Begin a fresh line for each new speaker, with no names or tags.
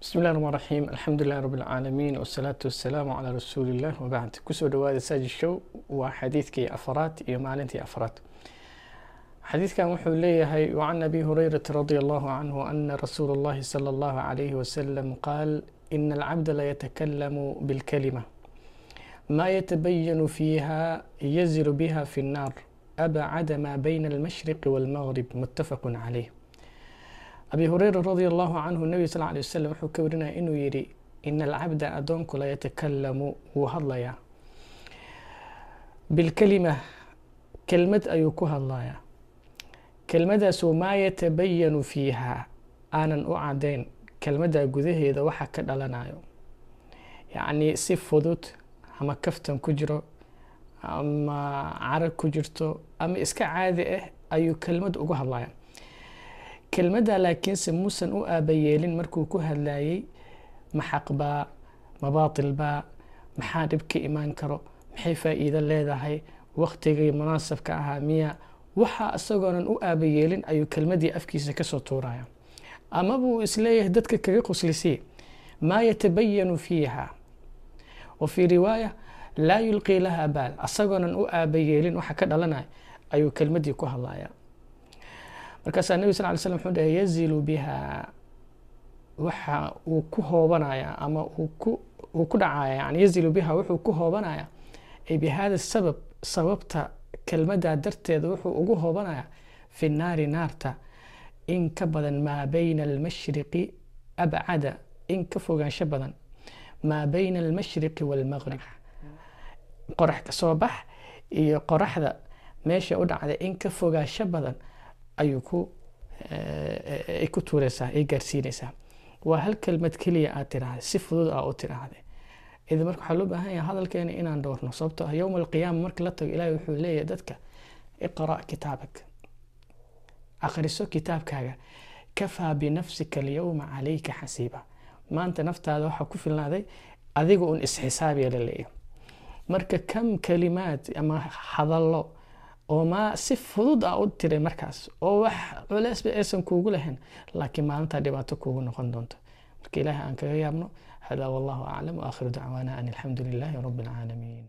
bismi illahi raxmaan raxiim alxamdulilahi rabbi alcaalamiin wasalaatu wasalaamu calaa rasuuliillah wabacd ku soo dhawaada saajid show. Waa xadiidkii afaraad iyo maalintii afraad xadiidkan wuxuu leeyahay wacan abi hurayrata radi allahu canhu ana rasuula allahi sala allahu calayhi wasalam qaal ina alcabda laytakalamu bilkalima. Ma yatabayanu fiiha yazilu biha fi nnaar abcada ma bayna almashriqi walmaghrib muttafaqun caleyh abi hureyra radi allahu canhu nebiga sal ly wasalam wuxuu ka warinaya inuu yidhi ina alcabda adoonku la yatakalamu wuu hadlayaa. Bilkelima kelmad ayuu ku hadlayaa. Kelmadaasu maa yatabayanu fiiha aanan u cadayn kelmadda gudaheeda waxa ka dhalanayo yacnii si fudud ama kaftan ku jiro ama carag ku jirto ama iska caadi ah ayuu kelmad ugu hadlaya kelmadda laakiinse muusan u aabayeelin markuu ku hadlayay ma xaqbaa ma baatilbaa maxaa dhib ka imaan karo? Maxay faa-iido leedahay? Waktigii munaasabka ahaa miya. Waxa isagoonan u aabayeelin ayuu kelmadii afkiisa ka soo tuuraya. Ama buu is leeyahay dadka kaga qoslisay maa yatabayanu fiiha? Wa fii riwaaya laa yulqii laha baal. Asagoonan u aabayeelin waxa ka dhalanaya ayuu kelmadii ku hadlaya markaasaa nebi sal ly slm wuxuu dhahay yazilu biha. Waxa uu ku hoobanaya ama uu ku dhacaya yani yazilu biha wuxuu ku hoobanaya ay bihada sabab sababta kelmaddaa darteeda wuxuu ugu hoobanaya fi naari naarta in ka badan maa bayna almashriqi abcada in ka fogaansho badan maa bayna almashriqi waalmaqrib qorax ka soo bax iyo qoraxda meesha u dhacda in ka fogaansho badan ayuu ku ay ku tuureysaa ay gaarsiineysaa waa hal kelmad keliya aad tiraahday si fudud aa u tiraahday idi marka waxaa loo baahan yahay hadalkeena inaan dhowrno sababto ah yowma alqiyaama marka la tago ilaahay wuxuu leeyahay dadka iqra' kitaabak. Akhriso kitaabkaaga. Kafaa binafsika alyowma calayka xasiiba. Maanta naftaada waxaa ku filnaaday adiga un isxisaabiya la leeyahay marka kam kalimaad ama hadallo oo maa si fudud a u tiray markaas oo wax culeysba aysan kuugu lahayn laakiin maalintaa dhibaato kuugu noqon doonto. Marka ilaahay aan kaga yaabno hada wallahu aclam waakhiru dacwaana an alxamdu lilaahi rabbi alcaalamiin